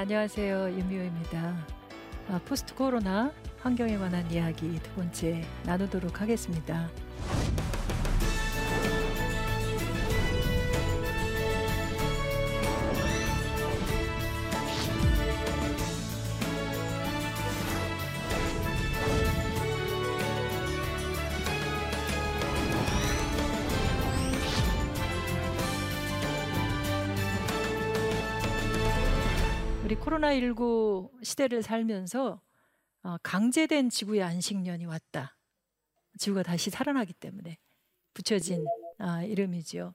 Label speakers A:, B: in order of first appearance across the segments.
A: 네, 안녕하세요. 윤미호입니다. 아, 포스트 코로나 환경에 관한 이야기 두 번째 나누도록 하겠습니다. 코로나19 시대를 살면서 어, 강제된 지구의 안식년이 왔다. 지구가 다시 살아나기 때문에 붙여진 아, 이름이지요.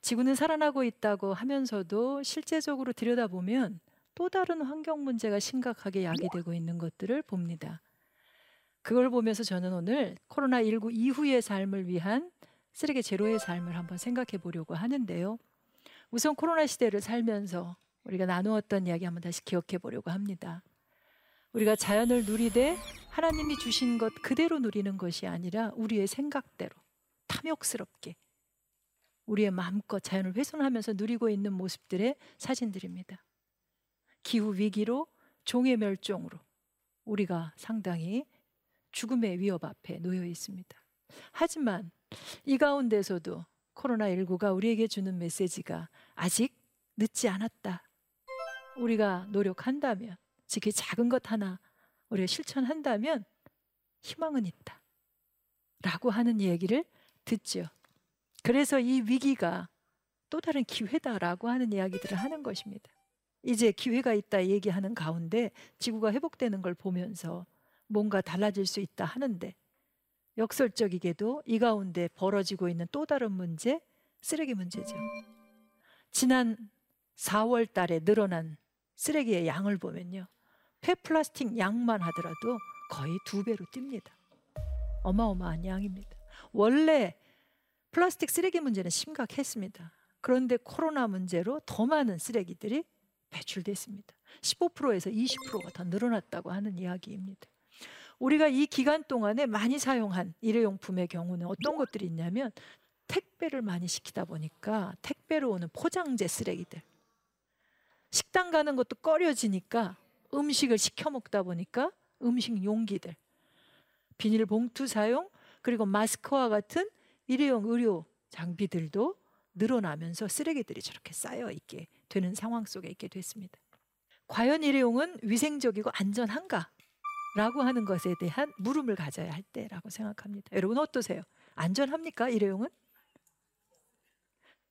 A: 지구는 살아나고 있다고 하면서도 실제적으로 들여다보면 또 다른 환경 문제가 심각하게 야기되고 있는 것들을 봅니다. 그걸 보면서 저는 오늘 코로나19 이후의 삶을 위한 쓰레기 제로의 삶을 한번 생각해 보려고 하는데요. 우선 코로나 시대를 살면서 우리가 나누었던 이야기 한번 다시 기억해 보려고 합니다. 우리가 자연을 누리되 하나님이 주신 것 그대로 누리는 것이 아니라 우리의 생각대로 탐욕스럽게 우리의 마음껏 자연을 훼손하면서 누리고 있는 모습들의 사진들입니다. 기후 위기로 종의 멸종으로 우리가 상당히 죽음의 위협 앞에 놓여 있습니다. 하지만 이 가운데서도 코로나19가 우리에게 주는 메시지가 아직 늦지 않았다. 우리가 노력한다면, 특히 작은 것 하나 우리가 실천한다면 희망은 있다. 라고 하는 얘기를 듣죠. 그래서 이 위기가 또 다른 기회다라고 하는 이야기들을 하는 것입니다. 이제 기회가 있다 얘기하는 가운데 지구가 회복되는 걸 보면서 뭔가 달라질 수 있다 하는데 역설적이게도 이 가운데 벌어지고 있는 또 다른 문제, 쓰레기 문제죠. 지난 4월 달에 늘어난 쓰레기의 양을 보면요. 폐플라스틱 양만 하더라도 거의 두 배로 뜁니다. 어마어마한 양입니다. 원래 플라스틱 쓰레기 문제는 심각했습니다. 그런데 코로나 문제로 더 많은 쓰레기들이 배출됐습니다. 15%에서 20%가 더 늘어났다고 하는 이야기입니다. 우리가 이 기간 동안에 많이 사용한 일회용품의 경우는 어떤 것들이 있냐면 택배를 많이 시키다 보니까 택배로 오는 포장재 쓰레기들. 식당 가는 것도 꺼려지니까 음식을 시켜 먹다 보니까 음식 용기들. 비닐봉투 사용, 그리고 마스크와 같은 일회용 의료 장비들도 늘어나면서 쓰레기들이 저렇게 쌓여 있게 되는 상황 속에 있게 됐습니다. 과연 일회용은 위생적이고 안전한가? 라고 하는 것에 대한 물음을 가져야 할 때라고 생각합니다. 여러분 어떠세요? 안전합니까? 일회용은?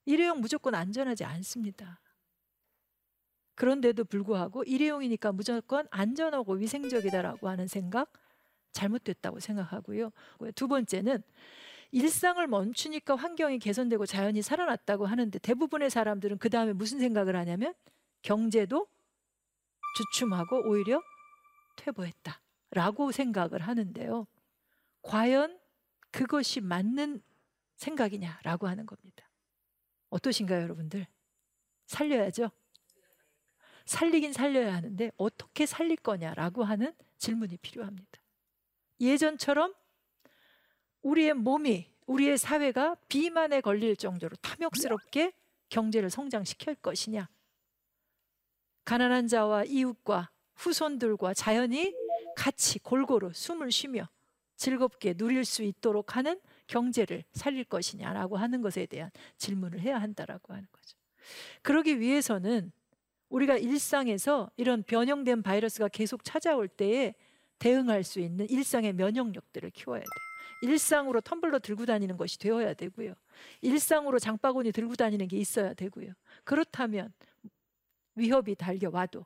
A: 일회용 무조건 안전하지 않습니다. 그런데도 불구하고 일회용이니까 무조건 안전하고 위생적이다라고 하는 생각 잘못됐다고 생각하고요. 두 번째는 일상을 멈추니까 환경이 개선되고 자연이 살아났다고 하는데 대부분의 사람들은 그 다음에 무슨 생각을 하냐면 경제도 주춤하고 오히려 퇴보했다 라고 생각을 하는데요. 과연 그것이 맞는 생각이냐라고 하는 겁니다. 어떠신가요, 여러분들? 살려야죠. 살리긴 살려야 하는데 어떻게 살릴 거냐라고 하는 질문이 필요합니다. 예전처럼 우리의 몸이 우리의 사회가 비만에 걸릴 정도로 탐욕스럽게 경제를 성장시킬 것이냐? 가난한 자와 이웃과 후손들과 자연이 같이 골고루 숨을 쉬며 즐겁게 누릴 수 있도록 하는 경제를 살릴 것이냐라고 하는 것에 대한 질문을 해야 한다라고 하는 거죠. 그러기 위해서는 우리가 일상에서 이런 변형된 바이러스가 계속 찾아올 때에 대응할 수 있는 일상의 면역력들을 키워야 돼요. 일상으로 텀블러 들고 다니는 것이 되어야 되고요. 일상으로 장바구니 들고 다니는 게 있어야 되고요. 그렇다면 위협이 달려와도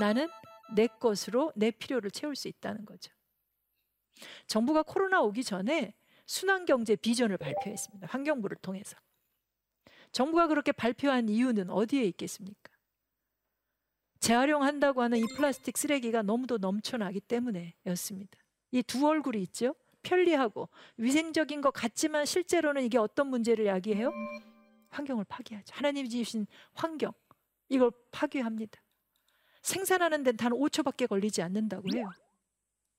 A: 나는 내 것으로 내 필요를 채울 수 있다는 거죠. 정부가 코로나 오기 전에 순환경제 비전을 발표했습니다. 환경부를 통해서. 정부가 그렇게 발표한 이유는 어디에 있겠습니까? 재활용한다고 하는 이 플라스틱 쓰레기가 너무도 넘쳐나기 때문에였습니다. 이 두 얼굴이 있죠. 편리하고 위생적인 것 같지만 실제로는 이게 어떤 문제를 야기해요? 환경을 파괴하죠. 하나님이 주신 환경 이걸 파괴합니다. 생산하는 데는 단 5초밖에 걸리지 않는다고 해요.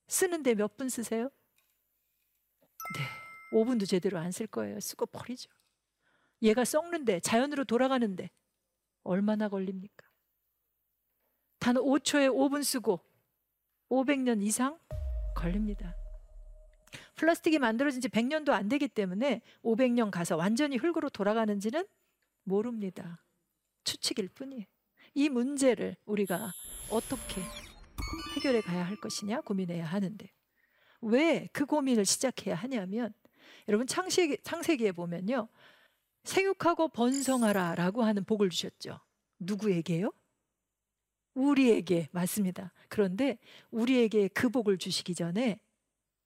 A: 쓰는데 몇 분 쓰세요? 네. 5분도 제대로 안 쓸 거예요. 쓰고 버리죠. 얘가 썩는데 자연으로 돌아가는데 얼마나 걸립니까? 단 5초에 5분 쓰고 500년 이상 걸립니다. 플라스틱이 만들어진 지 100년도 안 되기 때문에 500년 가서 완전히 흙으로 돌아가는지는 모릅니다. 추측일 뿐이에요. 이 문제를 우리가 어떻게 해결해 가야 할 것이냐 고민해야 하는데 왜 그 고민을 시작해야 하냐면 여러분 창세기, 창세기에 보면요 생육하고 번성하라라고 하는 복을 주셨죠. 누구에게요? 우리에게 맞습니다. 그런데 우리에게 그 복을 주시기 전에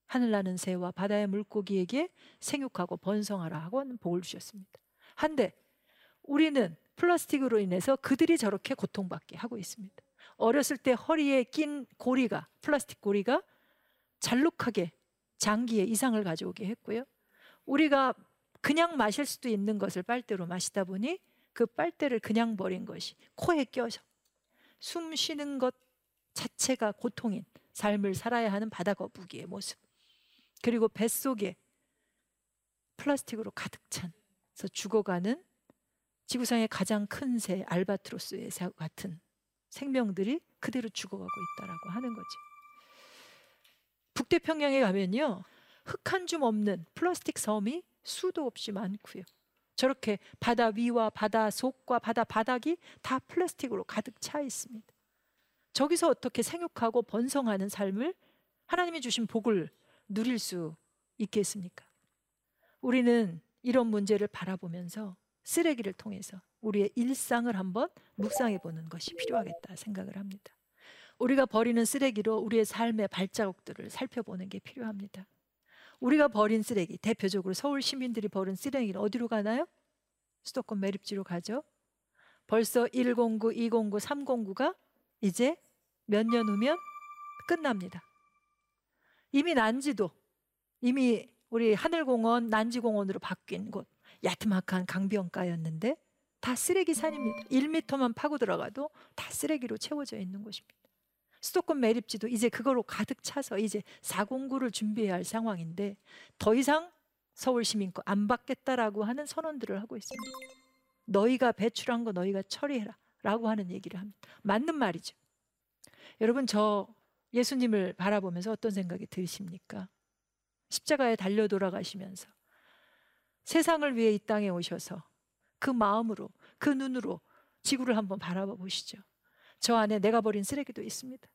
A: 하늘나는 새와 바다의 물고기에게 생육하고 번성하라 하고 하는 복을 주셨습니다. 한데 우리는 플라스틱으로 인해서 그들이 저렇게 고통받게 하고 있습니다. 어렸을 때 허리에 낀 고리가 플라스틱 고리가 잘록하게 장기에 이상을 가져오게 했고요. 우리가 그냥 마실 수도 있는 것을 빨대로 마시다 보니 그 빨대를 그냥 버린 것이 코에 껴서 숨 쉬는 것 자체가 고통인 삶을 살아야 하는 바다 거북이의 모습. 그리고 뱃속에 플라스틱으로 가득 찬서 죽어가는 지구상의 가장 큰 새 알바트로스의 같은 생명들이 그대로 죽어가고 있다라고 하는 거죠. 북태평양에 가면요. 흙 한 줌 없는 플라스틱 섬이 수도 없이 많고요. 저렇게 바다 위와 바다 속과 바다 바닥이 다 플라스틱으로 가득 차 있습니다. 저기서 어떻게 생육하고 번성하는 삶을 하나님이 주신 복을 누릴 수 있겠습니까? 우리는 이런 문제를 바라보면서 쓰레기를 통해서 우리의 일상을 한번 묵상해 보는 것이 필요하겠다 생각을 합니다. 우리가 버리는 쓰레기로 우리의 삶의 발자국들을 살펴보는 게 필요합니다. 우리가 버린 쓰레기, 대표적으로 서울 시민들이 버린 쓰레기는 어디로 가나요? 수도권 매립지로 가죠. 벌써 109, 209, 309가 이제 몇 년 후면 끝납니다. 이미 난지도, 이미 우리 하늘공원, 난지공원으로 바뀐 곳, 야트막한 강변가였는데 다 쓰레기 산입니다. 1m만 파고 들어가도 다 쓰레기로 채워져 있는 곳입니다. 수도권 매립지도 이제 그거로 가득 차서 이제 409를 준비해야 할 상황인데 더 이상 서울 시민 거안 받겠다라고 하는 선언들을 하고 있습니다. 너희가 배출한 거 너희가 처리해라 라고 하는 얘기를 합니다. 맞는 말이죠. 여러분 저 예수님을 바라보면서 어떤 생각이 드십니까? 십자가에 달려 돌아가시면서 세상을 위해 이 땅에 오셔서 그 마음으로 그 눈으로 지구를 한번 바라봐 보시죠. 저 안에 내가 버린 쓰레기도 있습니다.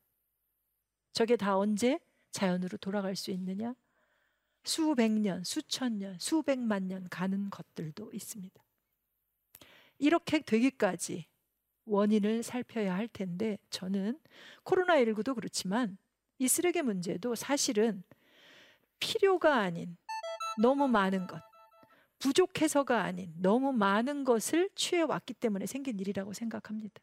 A: 저게 다 언제 자연으로 돌아갈 수 있느냐? 수백 년, 수천 년, 수백만 년 가는 것들도 있습니다. 이렇게 되기까지 원인을 살펴야 할 텐데 저는 코로나19도 그렇지만 이 쓰레기 문제도 사실은 필요가 아닌 너무 많은 것, 부족해서가 아닌 너무 많은 것을 취해왔기 때문에 생긴 일이라고 생각합니다.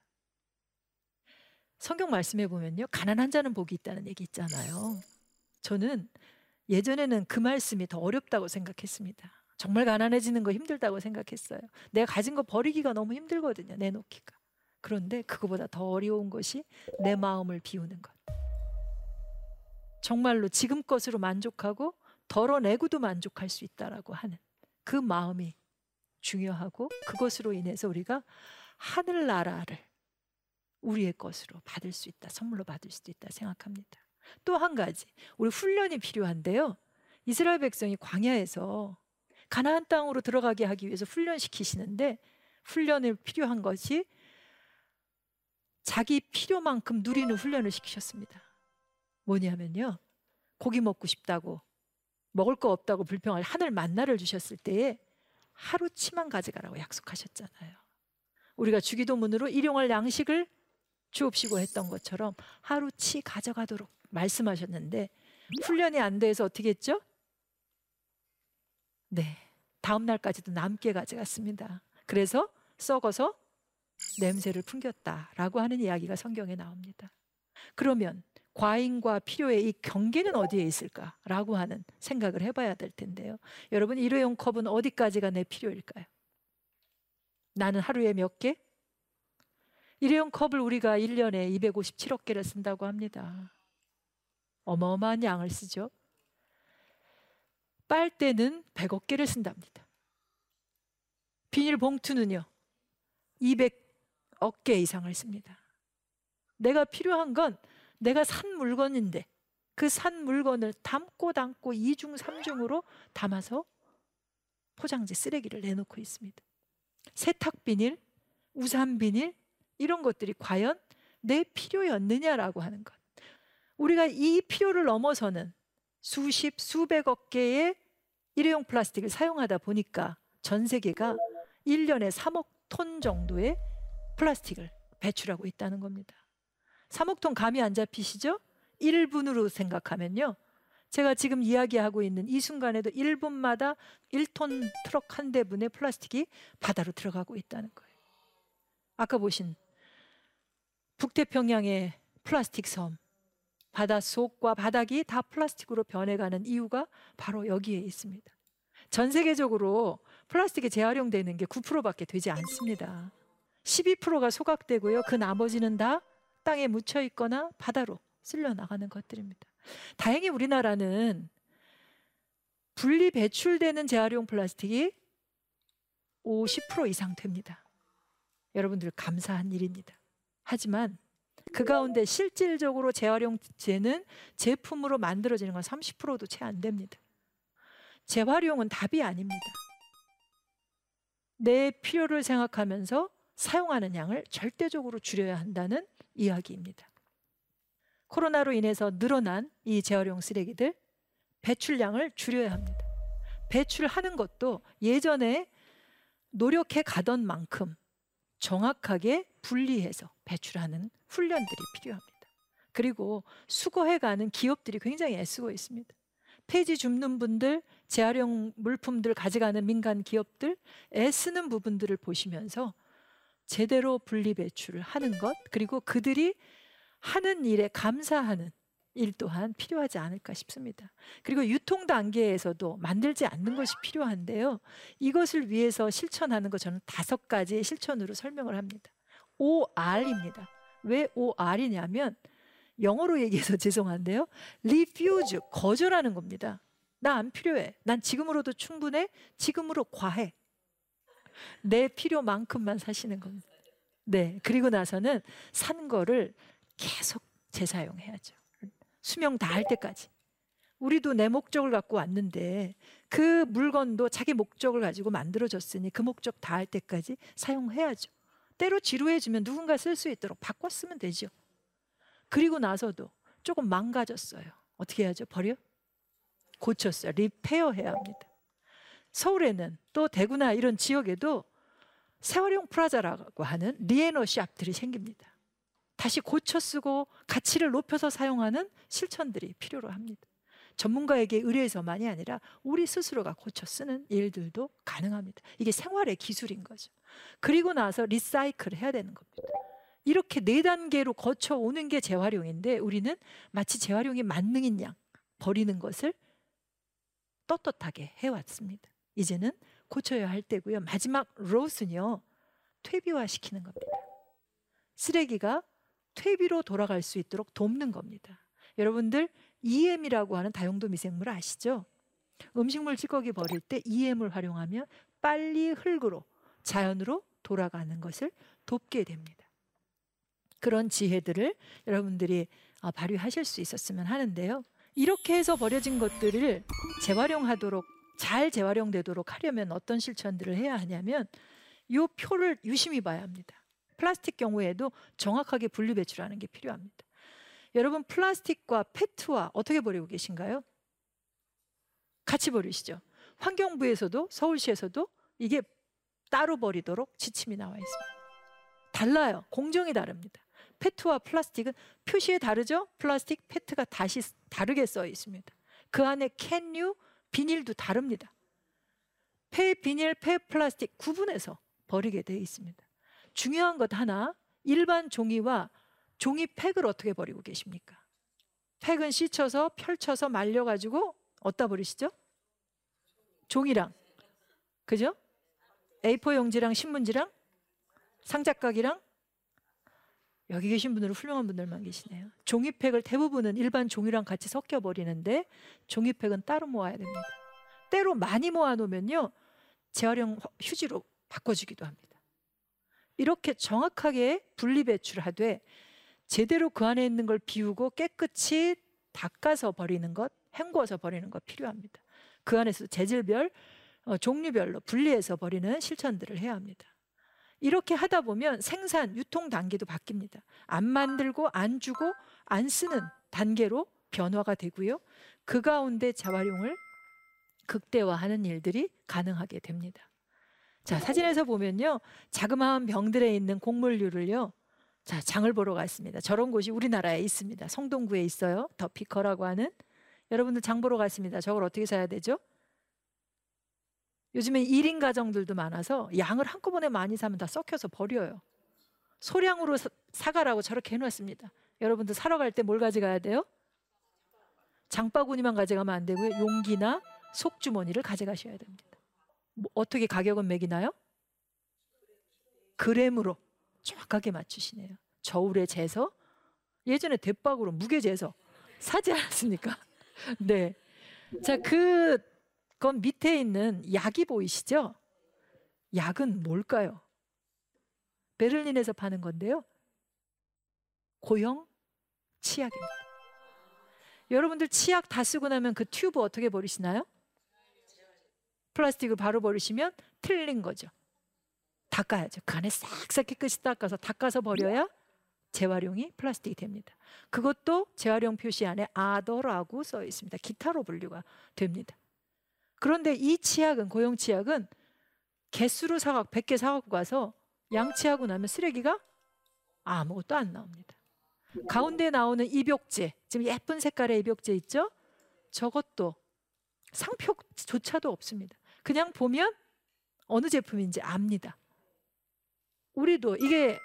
A: 성경 말씀에 보면요. 가난한 자는 복이 있다는 얘기 있잖아요. 저는 예전에는 그 말씀이 더 어렵다고 생각했습니다. 정말 가난해지는 거 힘들다고 생각했어요. 내가 가진 거 버리기가 너무 힘들거든요. 내놓기가. 그런데 그거보다 더 어려운 것이 내 마음을 비우는 것. 정말로 지금 것으로 만족하고 덜어내고도 만족할 수 있다라고 하는 그 마음이 중요하고 그것으로 인해서 우리가 하늘나라를 우리의 것으로 받을 수 있다. 선물로 받을 수도 있다 생각합니다. 또 한 가지. 우리 훈련이 필요한데요. 이스라엘 백성이 광야에서 가나안 땅으로 들어가게 하기 위해서 훈련시키시는데 훈련이 필요한 것이 자기 필요만큼 누리는 훈련을 시키셨습니다. 뭐냐면요. 고기 먹고 싶다고 먹을 거 없다고 불평할 하늘 만나를 주셨을 때에 하루치만 가져가라고 약속하셨잖아요. 우리가 주기도문으로 일용할 양식을 주옵시고 했던 것처럼 하루치 가져가도록 말씀하셨는데 훈련이 안 돼서 어떻게 했죠? 네. 다음 날까지도 남게 가져갔습니다. 그래서 썩어서 냄새를 풍겼다라고 하는 이야기가 성경에 나옵니다. 그러면 과잉과 필요의 이 경계는 어디에 있을까라고 하는 생각을 해봐야 될 텐데요. 여러분 일회용 컵은 어디까지가 내 필요일까요? 나는 하루에 몇 개? 일회용 컵을 우리가 1년에 257억 개를 쓴다고 합니다. 어마어마한 양을 쓰죠. 빨대는 100억 개를 쓴답니다. 비닐봉투는요. 200억 개 이상을 씁니다. 내가 필요한 건 내가 산 물건인데 그 산 물건을 담고 담고 이중 삼중으로 담아서 포장지 쓰레기를 내놓고 있습니다. 세탁 비닐, 우산 비닐 이런 것들이 과연 내 필요였느냐라고 하는 것. 우리가 이 필요를 넘어서는 수십, 수백억 개의 일회용 플라스틱을 사용하다 보니까 전 세계가 1년에 3억 톤 정도의 플라스틱을 배출하고 있다는 겁니다. 3억 톤 감이 안 잡히시죠? 1분으로 생각하면요. 제가 지금 이야기하고 있는 이 순간에도 1분마다 1톤 트럭 한 대분의 플라스틱이 바다로 들어가고 있다는 거예요. 아까 보신 북태평양의 플라스틱 섬, 바닷속과 바닥이 다 플라스틱으로 변해가는 이유가 바로 여기에 있습니다. 전 세계적으로 플라스틱이 재활용되는 게 9%밖에 되지 않습니다. 12%가 소각되고요. 그 나머지는 다 땅에 묻혀 있거나 바다로 쓸려 나가는 것들입니다. 다행히 우리나라는 분리 배출되는 재활용 플라스틱이 50% 이상 됩니다. 여러분들 감사한 일입니다. 하지만 그 가운데 실질적으로 재활용되는 제품으로 만들어지는 건 30%도 채 안 됩니다. 재활용은 답이 아닙니다. 내 필요를 생각하면서 사용하는 양을 절대적으로 줄여야 한다는 이야기입니다. 코로나로 인해서 늘어난 이 재활용 쓰레기들 배출량을 줄여야 합니다. 배출하는 것도 예전에 노력해 가던 만큼 정확하게 분리해서 배출하는 훈련들이 필요합니다. 그리고 수거해 가는 기업들이 굉장히 애쓰고 있습니다. 폐지 줍는 분들, 재활용 물품들 가져가는 민간 기업들 애쓰는 부분들을 보시면서 제대로 분리 배출을 하는 것 그리고 그들이 하는 일에 감사하는 일 또한 필요하지 않을까 싶습니다. 그리고 유통 단계에서도 만들지 않는 것이 필요한데요. 이것을 위해서 실천하는 것 저는 다섯 가지의 실천으로 설명을 합니다. OR입니다. 왜 OR이냐면 영어로 얘기해서 죄송한데요. refuse 거절하는 겁니다. 나 안 필요해. 난 지금으로도 충분해. 지금으로 과해. 내 필요만큼만 사시는 겁니다. 네. 그리고 나서는 산 거를 계속 재사용해야죠. 수명 다 할 때까지. 우리도 내 목적을 갖고 왔는데 그 물건도 자기 목적을 가지고 만들어졌으니 그 목적 다 할 때까지 사용해야죠. 때로 지루해지면 누군가 쓸 수 있도록 바꿔 쓰면 되죠. 그리고 나서도 조금 망가졌어요. 어떻게 해야죠? 버려? 고쳐 써요. repair 해야 합니다. 서울에는 또 대구나 이런 지역에도 새활용 플라자라고 하는 repair shop들이 생깁니다. 다시 고쳐 쓰고 가치를 높여서 사용하는 실천들이 필요로 합니다. 전문가에게 의뢰해서만이 아니라 우리 스스로가 고쳐 쓰는 일들도 가능합니다. 이게 생활의 기술인 거죠. 그리고 나서 리사이클을 해야 되는 겁니다. 이렇게 네 단계로 거쳐 오는 게 재활용인데 우리는 마치 재활용이 만능인 양 버리는 것을 떳떳하게 해왔습니다. 이제는 고쳐야 할 때고요. 마지막 로스는요. 퇴비화 시키는 겁니다. 쓰레기가 퇴비로 돌아갈 수 있도록 돕는 겁니다. 여러분들 EM이라고 하는 다용도 미생물 아시죠? 음식물 찌꺼기 버릴 때 EM을 활용하면 빨리 흙으로 자연으로 돌아가는 것을 돕게 됩니다. 그런 지혜들을 여러분들이 아, 발휘하실 수 있었으면 하는데요. 이렇게 해서 버려진 것들을 재활용하도록 잘 재활용되도록 하려면 어떤 실천들을 해야 하냐면 이 표를 유심히 봐야 합니다. 플라스틱 경우에도 정확하게 분리 배출하는 게 필요합니다. 여러분 플라스틱과 페트와 어떻게 버리고 계신가요? 같이 버리시죠. 환경부에서도 서울시에서도 이게 따로 버리도록 지침이 나와 있습니다. 달라요. 공정이 다릅니다. 페트와 플라스틱은 표시가 다르죠? 플라스틱, 페트가 다시 다르게 써 있습니다. 그 안에 캔류, 비닐도 다릅니다. 폐 비닐, 폐 플라스틱 구분해서 버리게 되어 있습니다. 중요한 것 하나, 일반 종이와 종이 팩을 어떻게 버리고 계십니까? 팩은 씻혀서 펼쳐서 말려가지고 어디다 버리시죠? 종이랑, 그죠? A4 용지랑 신문지랑 상자각이랑 여기 계신 분들은 훌륭한 분들만 계시네요. 종이팩을 대부분은 일반 종이랑 같이 섞여 버리는데 종이팩은 따로 모아야 됩니다. 때로 많이 모아 놓으면요. 재활용 휴지로 바꿔주기도 합니다. 이렇게 정확하게 분리 배출하되 제대로 그 안에 있는 걸 비우고 깨끗이 닦아서 버리는 것, 헹궈서 버리는 것 필요합니다. 그 안에서 재질별, 어, 종류별로 분리해서 버리는 실천들을 해야 합니다. 이렇게 하다 보면 생산, 유통 단계도 바뀝니다. 안 만들고 안 주고 안 쓰는 단계로 변화가 되고요. 그 가운데 재활용을 극대화하는 일들이 가능하게 됩니다. 자, 사진에서 보면요. 자그마한 병들에 있는 곡물류를요. 자, 장을 보러 갔습니다. 저런 곳이 우리나라에 있습니다. 성동구에 있어요. 더 피커라고 하는. 여러분들 장 보러 갔습니다. 저걸 어떻게 사야 되죠? 요즘에 1인 가정들도 많아서 양을 한꺼번에 많이 사면 다 썩혀서 버려요. 소량으로 사, 가라고 저렇게 해놨습니다. 여러분들 사러 갈 때 뭘 가져가야 돼요? 장바구니만 가져가면 안 되고요. 용기나 속주머니를 가져가셔야 됩니다. 뭐 어떻게 가격은 매기나요? 그램으로 정확하게 맞추시네요. 저울에 재서 예전에 대박으로 무게 재서 사지 않았습니까? 네. 자, 그 건 밑에 있는 약이 보이시죠? 약은 뭘까요? 베를린에서 파는 건데요. 고형 치약입니다. 여러분들 치약 다 쓰고 나면 그 튜브 어떻게 버리시나요? 플라스틱을 바로 버리시면 틀린 거죠. 닦아야죠. 그 안에 싹싹 깨끗이 닦아서 닦아서 버려야 재활용이 플라스틱이 됩니다. 그것도 재활용 표시 안에 아더라고 써 있습니다. 기타로 분류가 됩니다. 그런데 이 치약은 고용 치약은 개수로 사갖 100개 사갖고 가서 양치하고 나면 쓰레기가 아무것도 안 나옵니다. 가운데 나오는 입욕제, 지금 예쁜 색깔의 입욕제 있죠? 저것도 상표조차도 없습니다. 그냥 보면 어느 제품인지 압니다. 우리도 이게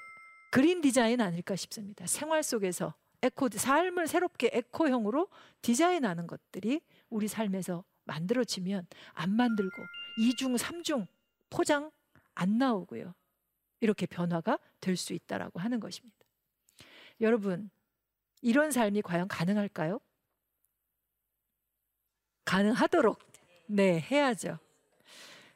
A: 그린 디자인 아닐까 싶습니다. 생활 속에서 에코 삶을 새롭게 에코형으로 디자인하는 것들이 우리 삶에서 만들어지면 안 만들고 이중 삼중 포장 안 나오고요. 이렇게 변화가 될 수 있다라고 하는 것입니다. 여러분, 이런 삶이 과연 가능할까요? 가능하도록 네, 해야죠.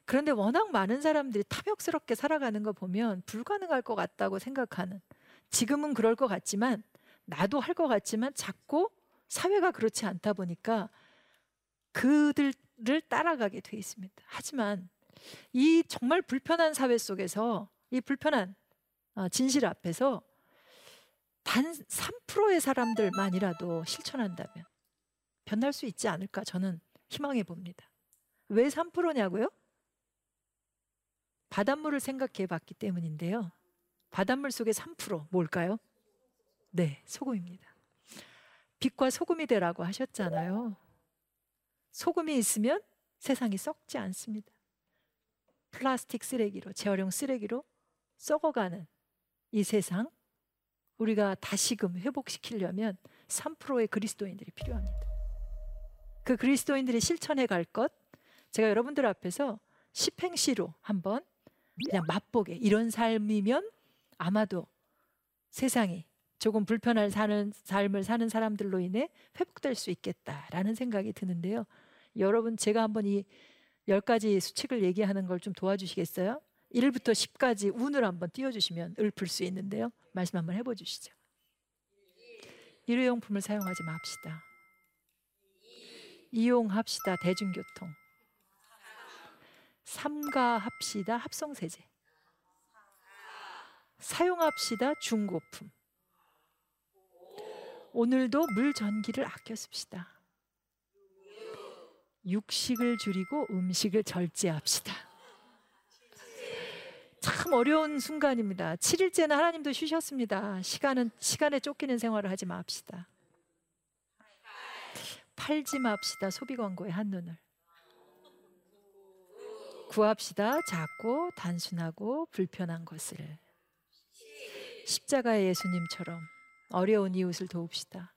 A: 그런데 워낙 많은 사람들이 탐욕스럽게 살아가는 거 보면 불가능할 것 같다고 생각하는 지금은 그럴 것 같지만 나도 할 것 같지만 자꾸 사회가 그렇지 않다 보니까 그들을 따라가게 돼 있습니다. 하지만 이 정말 불편한 사회 속에서 이 불편한 어, 진실 앞에서 단 3%의 사람들만이라도 실천한다면 변할 수 있지 않을까 저는 희망해 봅니다. 왜 3%냐고요? 바닷물을 생각해 봤기 때문인데요. 바닷물 속에 3% 뭘까요? 네, 소금입니다. 빛과 소금이 되라고 하셨잖아요. 소금이 있으면 세상이 썩지 않습니다. 플라스틱 쓰레기로, 재활용 쓰레기로 썩어가는 이 세상, 우리가 다시금 회복시키려면 3%의 그리스도인들이 필요합니다. 그 그리스도인들이 실천해 갈 것, 제가 여러분들 앞에서 십행시로 한번 그냥 맛보게 이런 삶이면 아마도 세상이 조금 불편할 사는 삶을 사는 사람들로 인해 회복될 수 있겠다라는 생각이 드는데요. 여러분 제가 한번 이 열 가지 수칙을 얘기하는 걸 좀 도와주시겠어요? 1부터 10까지 운을 한번 띄워주시면 읊을 수 있는데요. 말씀 한번 해보 주시죠. 일회용품을 사용하지 맙시다. 이용합시다. 대중교통. 삼가합시다. 합성세제. 사용합시다. 중고품. 오늘도 물 전기를 아껴 씁시다. 육식을 줄이고 음식을 절제합시다. 참 어려운 순간입니다. 7일째는 하나님도 쉬셨습니다. 시간은 시간에 쫓기는 생활을 하지 맙시다. 팔지 맙시다. 소비 광고의 한눈을. 구합시다. 작고 단순하고 불편한 것을. 십자가의 예수님처럼 어려운 이웃을 도웁시다.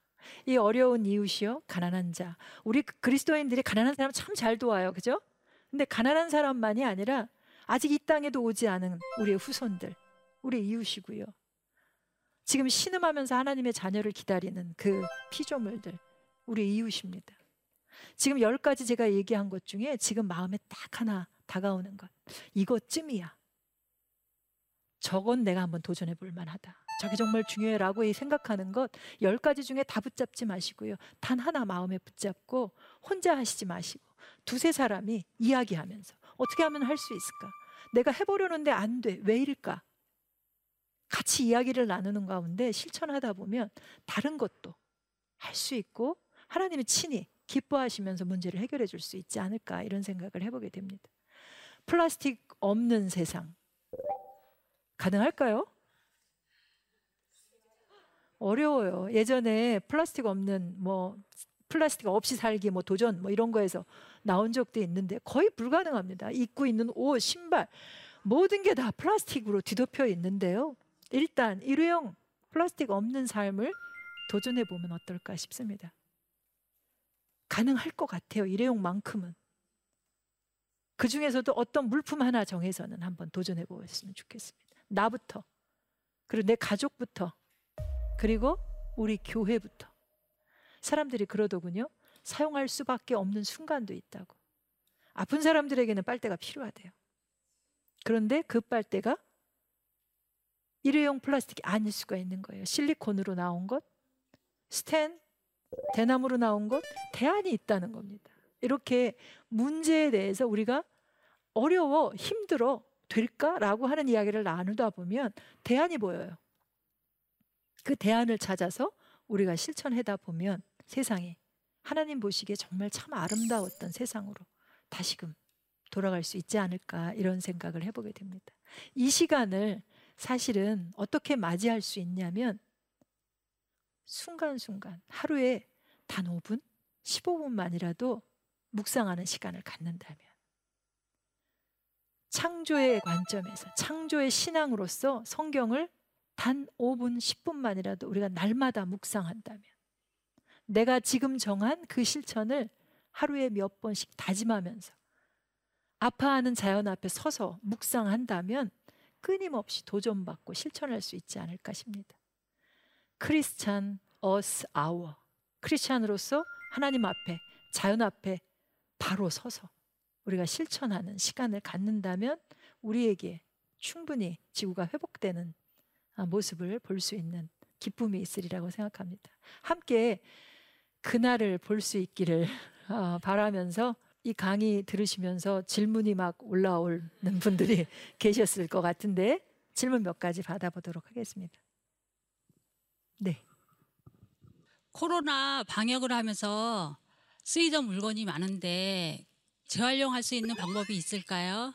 A: 이 어려운 이웃이요, 가난한 자. 우리 그리스도인들이 가난한 사람 참 잘 도와요. 그죠? 근데 가난한 사람만이 아니라 아직 이 땅에도 오지 않은 우리의 후손들, 우리 이웃이고요. 지금 신음하면서 하나님의 자녀를 기다리는 그 피조물들, 우리 이웃입니다. 지금 열 가지 제가 얘기한 것 중에 지금 마음에 딱 하나 다가오는 것. 이것쯤이야. 저건 내가 한번 도전해 볼 만하다. 저게 정말 중요해라고 생각하는 것 열 가지 중에 다 붙잡지 마시고요. 단 하나 마음에 붙잡고 혼자 하시지 마시고 두세 사람이 이야기하면서 어떻게 하면 할 수 있을까? 내가 해보려는데 안 돼. 왜일까? 같이 이야기를 나누는 가운데 실천하다 보면 다른 것도 할 수 있고 하나님이 친히 기뻐하시면서 문제를 해결해 줄 수 있지 않을까 이런 생각을 해보게 됩니다. 플라스틱 없는 세상 가능할까요? 어려워요. 예전에 플라스틱 없는 뭐 플라스틱 없이 살기 뭐 도전 뭐 이런 거에서 나온 적도 있는데 거의 불가능합니다. 입고 있는 옷, 신발 모든 게 다 플라스틱으로 뒤덮여 있는데요. 일단 일회용 플라스틱 없는 삶을 도전해 보면 어떨까 싶습니다. 가능할 것 같아요. 일회용만큼은. 그 중에서도 어떤 물품 하나 정해서는 한번 도전해 보았으면 좋겠습니다. 나부터, 그리고 내 가족부터, 그리고 우리 교회부터. 사람들이 그러더군요. 사용할 수밖에 없는 순간도 있다고. 아픈 사람들에게는 빨대가 필요하대요. 그런데 그 빨대가 일회용 플라스틱이 아닐 수가 있는 거예요. 실리콘으로 나온 것, 스텐, 대나무로 나온 것, 대안이 있다는 겁니다. 이렇게 문제에 대해서 우리가 어려워, 힘들어, 될까라고 하는 이야기를 나누다 보면 대안이 보여요. 그 대안을 찾아서 우리가 실천하다 보면 세상이 하나님 보시기에 정말 참 아름다웠던 세상으로 다시금 돌아갈 수 있지 않을까 이런 생각을 해보게 됩니다. 이 시간을 사실은 어떻게 맞이할 수 있냐면 순간순간 하루에 단 5분, 15분만이라도 묵상하는 시간을 갖는다면 창조의 관점에서 창조의 신앙으로서 성경을 단 5분, 10분만이라도 우리가 날마다 묵상한다면 내가 지금 정한 그 실천을 하루에 몇 번씩 다짐하면서 아파하는 자연 앞에 서서 묵상한다면 끊임없이 도전받고 실천할 수 있지 않을까 싶니다. 크리스찬 어스 아워 크리스찬으로서 하나님 앞에 자연 앞에 바로 서서 우리가 실천하는 시간을 갖는다면 우리에게 충분히 지구가 회복되는 아, 모습을 볼 수 있는 기쁨이 있으리라고 생각합니다. 함께 그날을 볼 수 있기를 어, 바라면서 이 강의 들으시면서 질문이 막 올라오는 분들이 계셨을 것 같은데 질문 몇 가지 받아보도록 하겠습니다. 네.
B: 코로나 방역을 하면서 쓰이던 물건이 많은데 재활용할 수 있는 방법이 있을까요?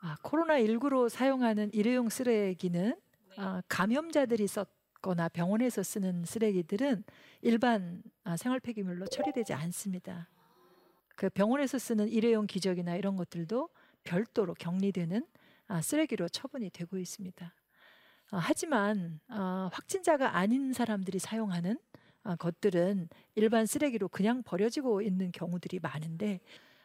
A: 아, 코로나19로 사용하는 일회용 쓰레기는 아, 감염자들이 썼거나 병원에서 쓰는 쓰레기들은 일반 아, 생활 폐기물로 처리되지 않습니다. 그 병원에서 쓰는 일회용 기저귀나 이런 것들도 별도로 격리되는 아, 쓰레기로 처분이 되고 있습니다. 아, 하지만 아, 확진자가 아닌 사람들이 사용하는 아, 것들은 일반 쓰레기로 그냥 버려지고 있는 경우들이 많은데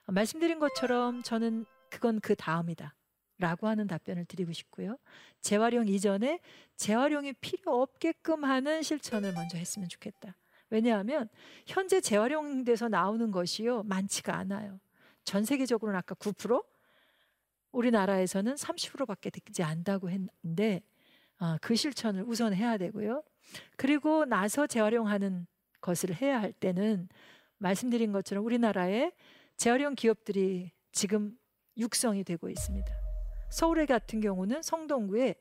A: 아, 말씀드린 것처럼 저는 그건 그 다음이다. 라고 하는 답변을 드리고 싶고요. 재활용 이전에 재활용이 필요 없게끔 하는 실천을 먼저 했으면 좋겠다. 왜냐하면 현재 재활용돼서 나오는 것이요 많지가 않아요. 전 세계적으로는 아까 9% 우리나라에서는 30%밖에 되지 않다고 했는데 아, 그 실천을 우선 해야 되고요. 그리고 나서 재활용하는 것을 해야 할 때는 말씀드린 것처럼 우리나라에 재활용 기업들이 지금 육성이 되고 있습니다. 서울에 같은 경우는 성동구에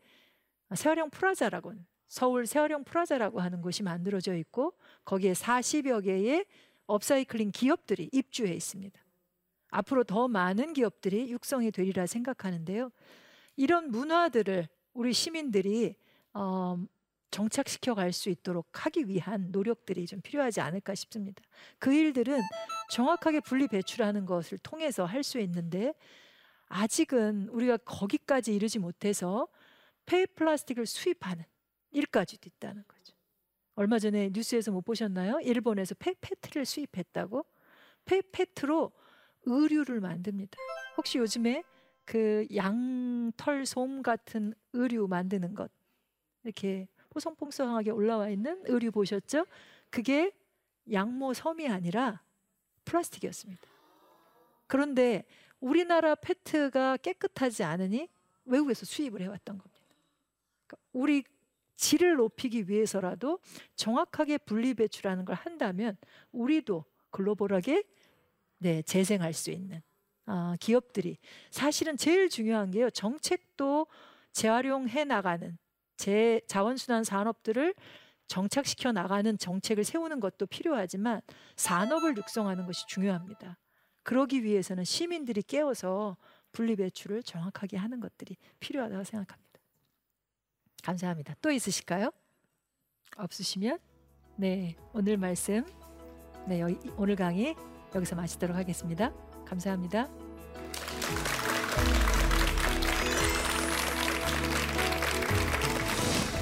A: 재활용 프라자라고 서울 세활용 프라자라고 하는 곳이 만들어져 있고 거기에 40여 개의 업사이클링 기업들이 입주해 있습니다. 앞으로 더 많은 기업들이 육성이 되리라 생각하는데요. 이런 문화들을 우리 시민들이 어, 정착시켜 갈 수 있도록 하기 위한 노력들이 좀 필요하지 않을까 싶습니다. 그 일들은 정확하게 분리 배출하는 것을 통해서 할 수 있는데 아직은 우리가 거기까지 이르지 못해서 폐 플라스틱을 수입하는 일까지도 있다는 거죠. 얼마 전에 뉴스에서 못 보셨나요? 일본에서 폐 페트를 수입했다고? 폐 페트로 의류를 만듭니다. 혹시 요즘에 그 양털 솜 같은 의류 만드는 것 이렇게 뽀송뽀송하게 올라와 있는 의류 보셨죠? 그게 양모 섬이 아니라 플라스틱이었습니다. 그런데 우리나라 페트가 깨끗하지 않으니 외국에서 수입을 해왔던 겁니다. 그러니까 우리 질을 높이기 위해서라도 정확하게 분리 배출하는 걸 한다면 우리도 글로벌하게 네, 재생할 수 있는 아, 기업들이 사실은 제일 중요한 게요. 정책도 재활용해 나가는 제 자원순환 산업들을 정착시켜 나가는 정책을 세우는 것도 필요하지만 산업을 육성하는 것이 중요합니다. 그러기 위해서는 시민들이 깨어서 분리 배출을 정확하게 하는 것들이 필요하다고 생각합니다. 감사합니다. 또 있으실까요? 없으시면 네 오늘 말씀 네 여기, 오늘 강의 여기서 마치도록 하겠습니다. 감사합니다.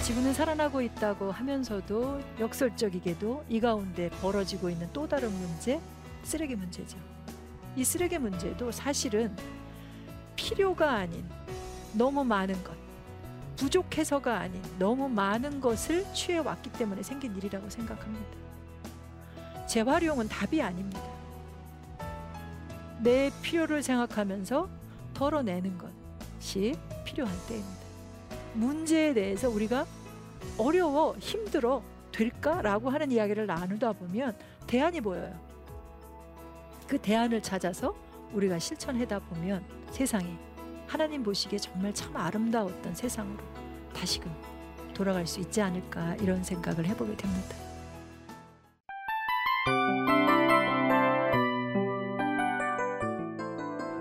A: 지구는 살아나고 있다고 하면서도 역설적이게도 이 가운데 벌어지고 있는 또 다른 문제, 쓰레기 문제죠. 이 쓰레기 문제도 사실은 필요가 아닌 너무 많은 것, 부족해서가 아닌 너무 많은 것을 취해 왔기 때문에 생긴 일이라고 생각합니다. 재활용은 답이 아닙니다. 내 필요를 생각하면서 덜어내는 것이 필요한 때입니다. 문제에 대해서 우리가 어려워, 힘들어, 될까라고 하는 이야기를 나누다 보면 대안이 보여요. 그 대안을 찾아서 우리가 실천하다 보면 세상이 하나님 보시기에 정말 참 아름다웠던 세상으로 다시금 돌아갈 수 있지 않을까 이런 생각을 해보게 됩니다.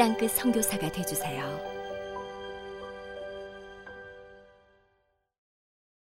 C: 땅끝 선교사가 되주세요.